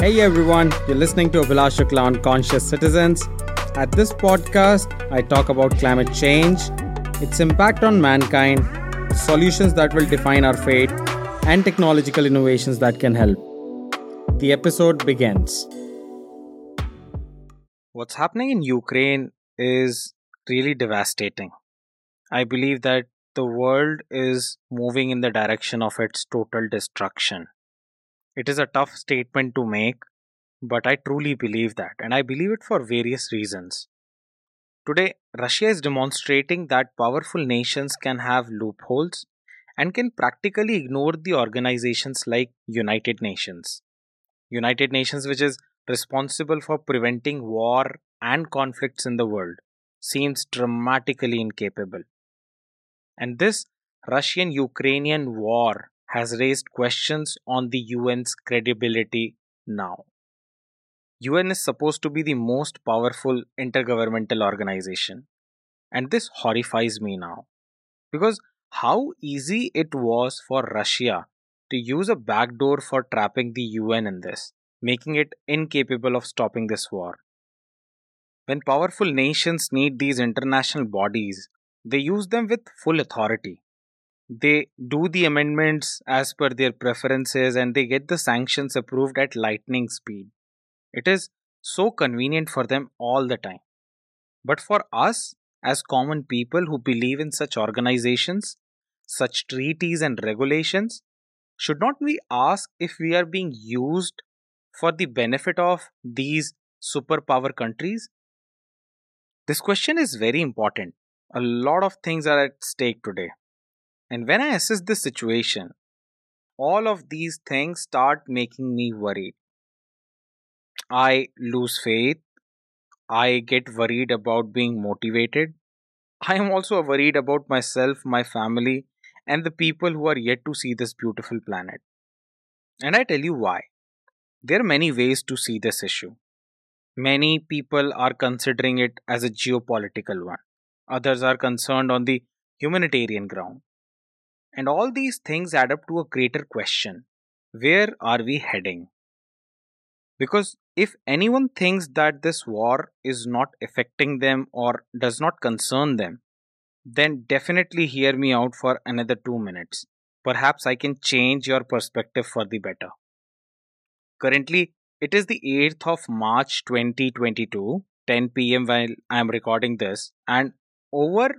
Hey everyone, you're listening to Abhilash Shukla on Conscious Citizens. At this podcast, I talk about climate change, its impact on mankind, solutions that will define our fate, and technological innovations that can help. The episode begins. What's happening in Ukraine is really devastating. I believe that the world is moving in the direction of its total destruction. It is a tough statement to make, but I truly believe that, and I believe it for various reasons. Today, Russia is demonstrating that powerful nations can have loopholes and can practically ignore the organizations like United Nations. United Nations, which is responsible for preventing war and conflicts in the world, seems dramatically incapable. And this Russian Ukrainian war has raised questions on the UN's credibility now. UN is supposed to be the most powerful intergovernmental organization. And this horrifies me now. Because how easy it was for Russia to use a backdoor for trapping the UN in this, making it incapable of stopping this war. When powerful nations need these international bodies, they use them with full authority. They do the amendments as per their preferences and they get the sanctions approved at lightning speed. It is so convenient for them all the time. But for us, as common people who believe in such organizations, such treaties and regulations, should not we ask if we are being used for the benefit of these superpower countries? This question is very important. A lot of things are at stake today. And when I assess this situation, all of these things start making me worried. I lose faith. I get worried about being motivated. I am also worried about myself, my family, and the people who are yet to see this beautiful planet. And I tell you why. There are many ways to see this issue. Many people are considering it as a geopolitical one, others are concerned on the humanitarian ground. And all these things add up to a greater question where are we heading? Because if anyone thinks that this war is not affecting them or does not concern them, then definitely hear me out for another two minutes. Perhaps I can change your perspective for the better. Currently, it is the 8th of March 2022, 10 pm while I am recording this, and over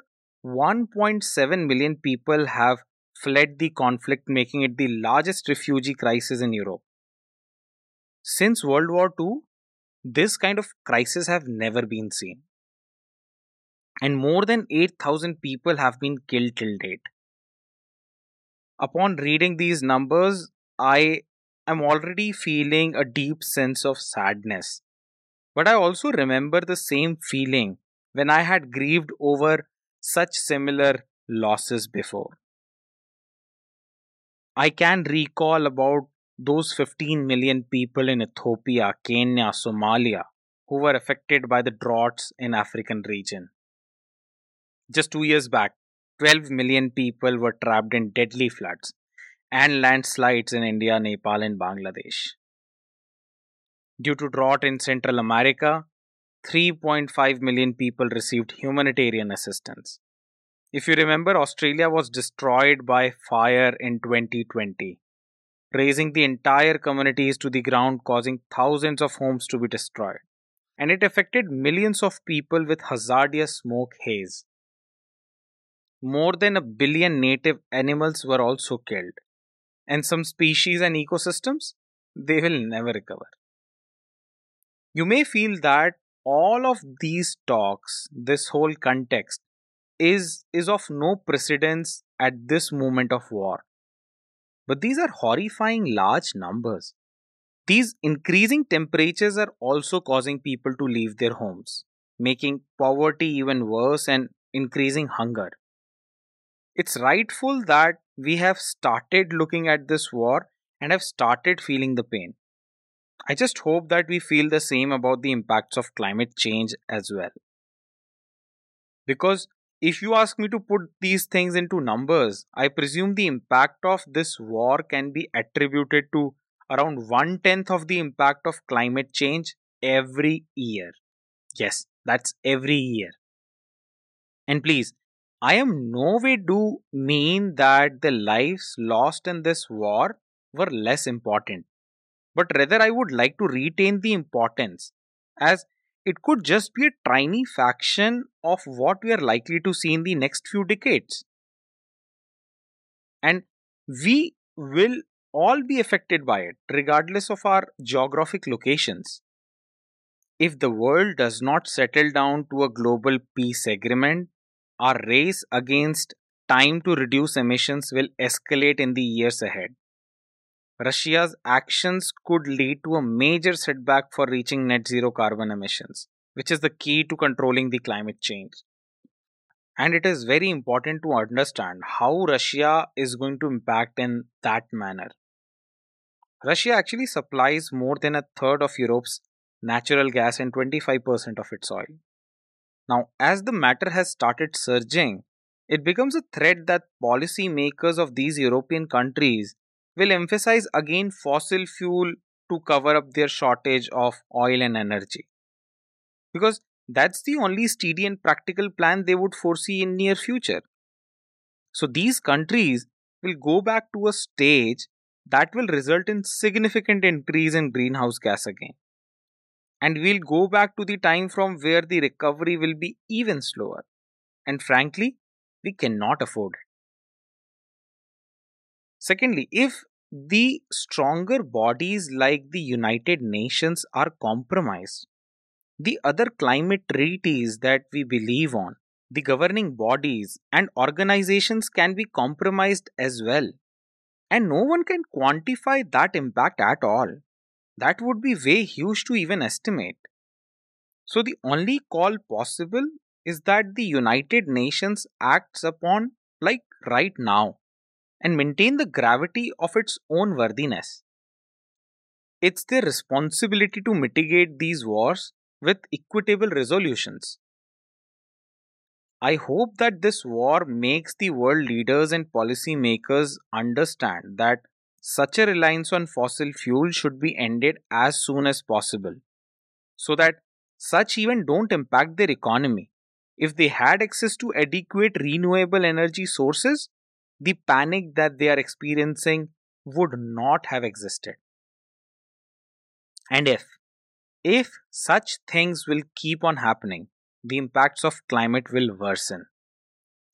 1.7 million people have fled the conflict, making it the largest refugee crisis in Europe. Since World War II, this kind of crisis have never been seen. And more than 8,000 people have been killed till date. Upon reading these numbers, I am already feeling a deep sense of sadness. But I also remember the same feeling when I had grieved over such similar losses before. I can recall about those 15 million people in Ethiopia, Kenya, Somalia who were affected by the droughts in African region. Just 2 years back, 12 million people were trapped in deadly floods and landslides in India, Nepal and Bangladesh. Due to drought in Central America, 3.5 million people received humanitarian assistance. If you remember, Australia was destroyed by fire in 2020 raising the entire communities to the ground, causing thousands of homes to be destroyed. And it affected millions of people with hazardous smoke haze. More than a billion native animals were also killed, and some species and ecosystems they will never recover. You may feel that all of these talks, this whole context, is, is of no precedence at this moment of war. But these are horrifying large numbers. These increasing temperatures are also causing people to leave their homes, making poverty even worse and increasing hunger. It's rightful that we have started looking at this war and have started feeling the pain. I just hope that we feel the same about the impacts of climate change as well. Because if you ask me to put these things into numbers, I presume the impact of this war can be attributed to around one tenth of the impact of climate change every year. Yes, that's every year. And please, I am no way do mean that the lives lost in this war were less important, but rather I would like to retain the importance as it could just be a tiny fraction of what we are likely to see in the next few decades. And we will all be affected by it, regardless of our geographic locations. If the world does not settle down to a global peace agreement, our race against time to reduce emissions will escalate in the years ahead. Russia's actions could lead to a major setback for reaching net zero carbon emissions, which is the key to controlling the climate change. And it is very important to understand how Russia is going to impact in that manner. Russia actually supplies more than a third of Europe's natural gas and 25% of its oil. Now, as the matter has started surging, it becomes a threat that policy makers of these European countries will emphasize again fossil fuel to cover up their shortage of oil and energy. Because that's the only steady and practical plan they would foresee in near future. So these countries will go back to a stage that will result in significant increase in greenhouse gas again and we'll go back to the time from where the recovery will be even slower. And frankly, we cannot afford it. Secondly, if the stronger bodies like the United Nations are compromised, the other climate treaties that we believe on, the governing bodies and organizations can be compromised as well. And no one can quantify that impact at all that would be way huge to even estimate. So, the only call possible is that the United Nations acts upon, like right now, and maintain the gravity of its own worthiness. It's their responsibility to mitigate these wars with equitable resolutions. I hope that this war makes the world leaders and policymakers understand that such a reliance on fossil fuel should be ended as soon as possible so that such even don't impact their economy. If they had access to adequate renewable energy sources, the panic that they are experiencing would not have existed. And if if such things will keep on happening, the impacts of climate will worsen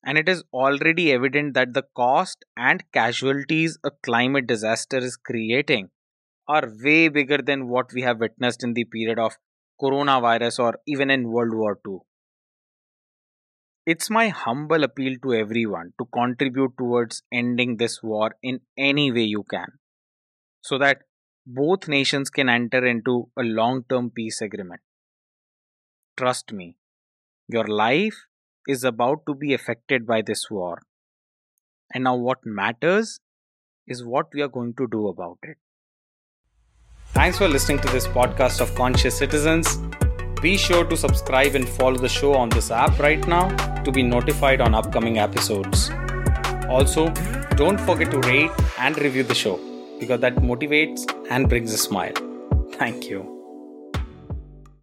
and it is already evident that the cost and casualties a climate disaster is creating are way bigger than what we have witnessed in the period of coronavirus or even in World War II. It's my humble appeal to everyone to contribute towards ending this war in any way you can so that both nations can enter into a long term peace agreement. Trust me, your life is about to be affected by this war. And now, what matters is what we are going to do about it. Thanks for listening to this podcast of Conscious Citizens. Be sure to subscribe and follow the show on this app right now to be notified on upcoming episodes. Also, don't forget to rate and review the show because that motivates and brings a smile. Thank you.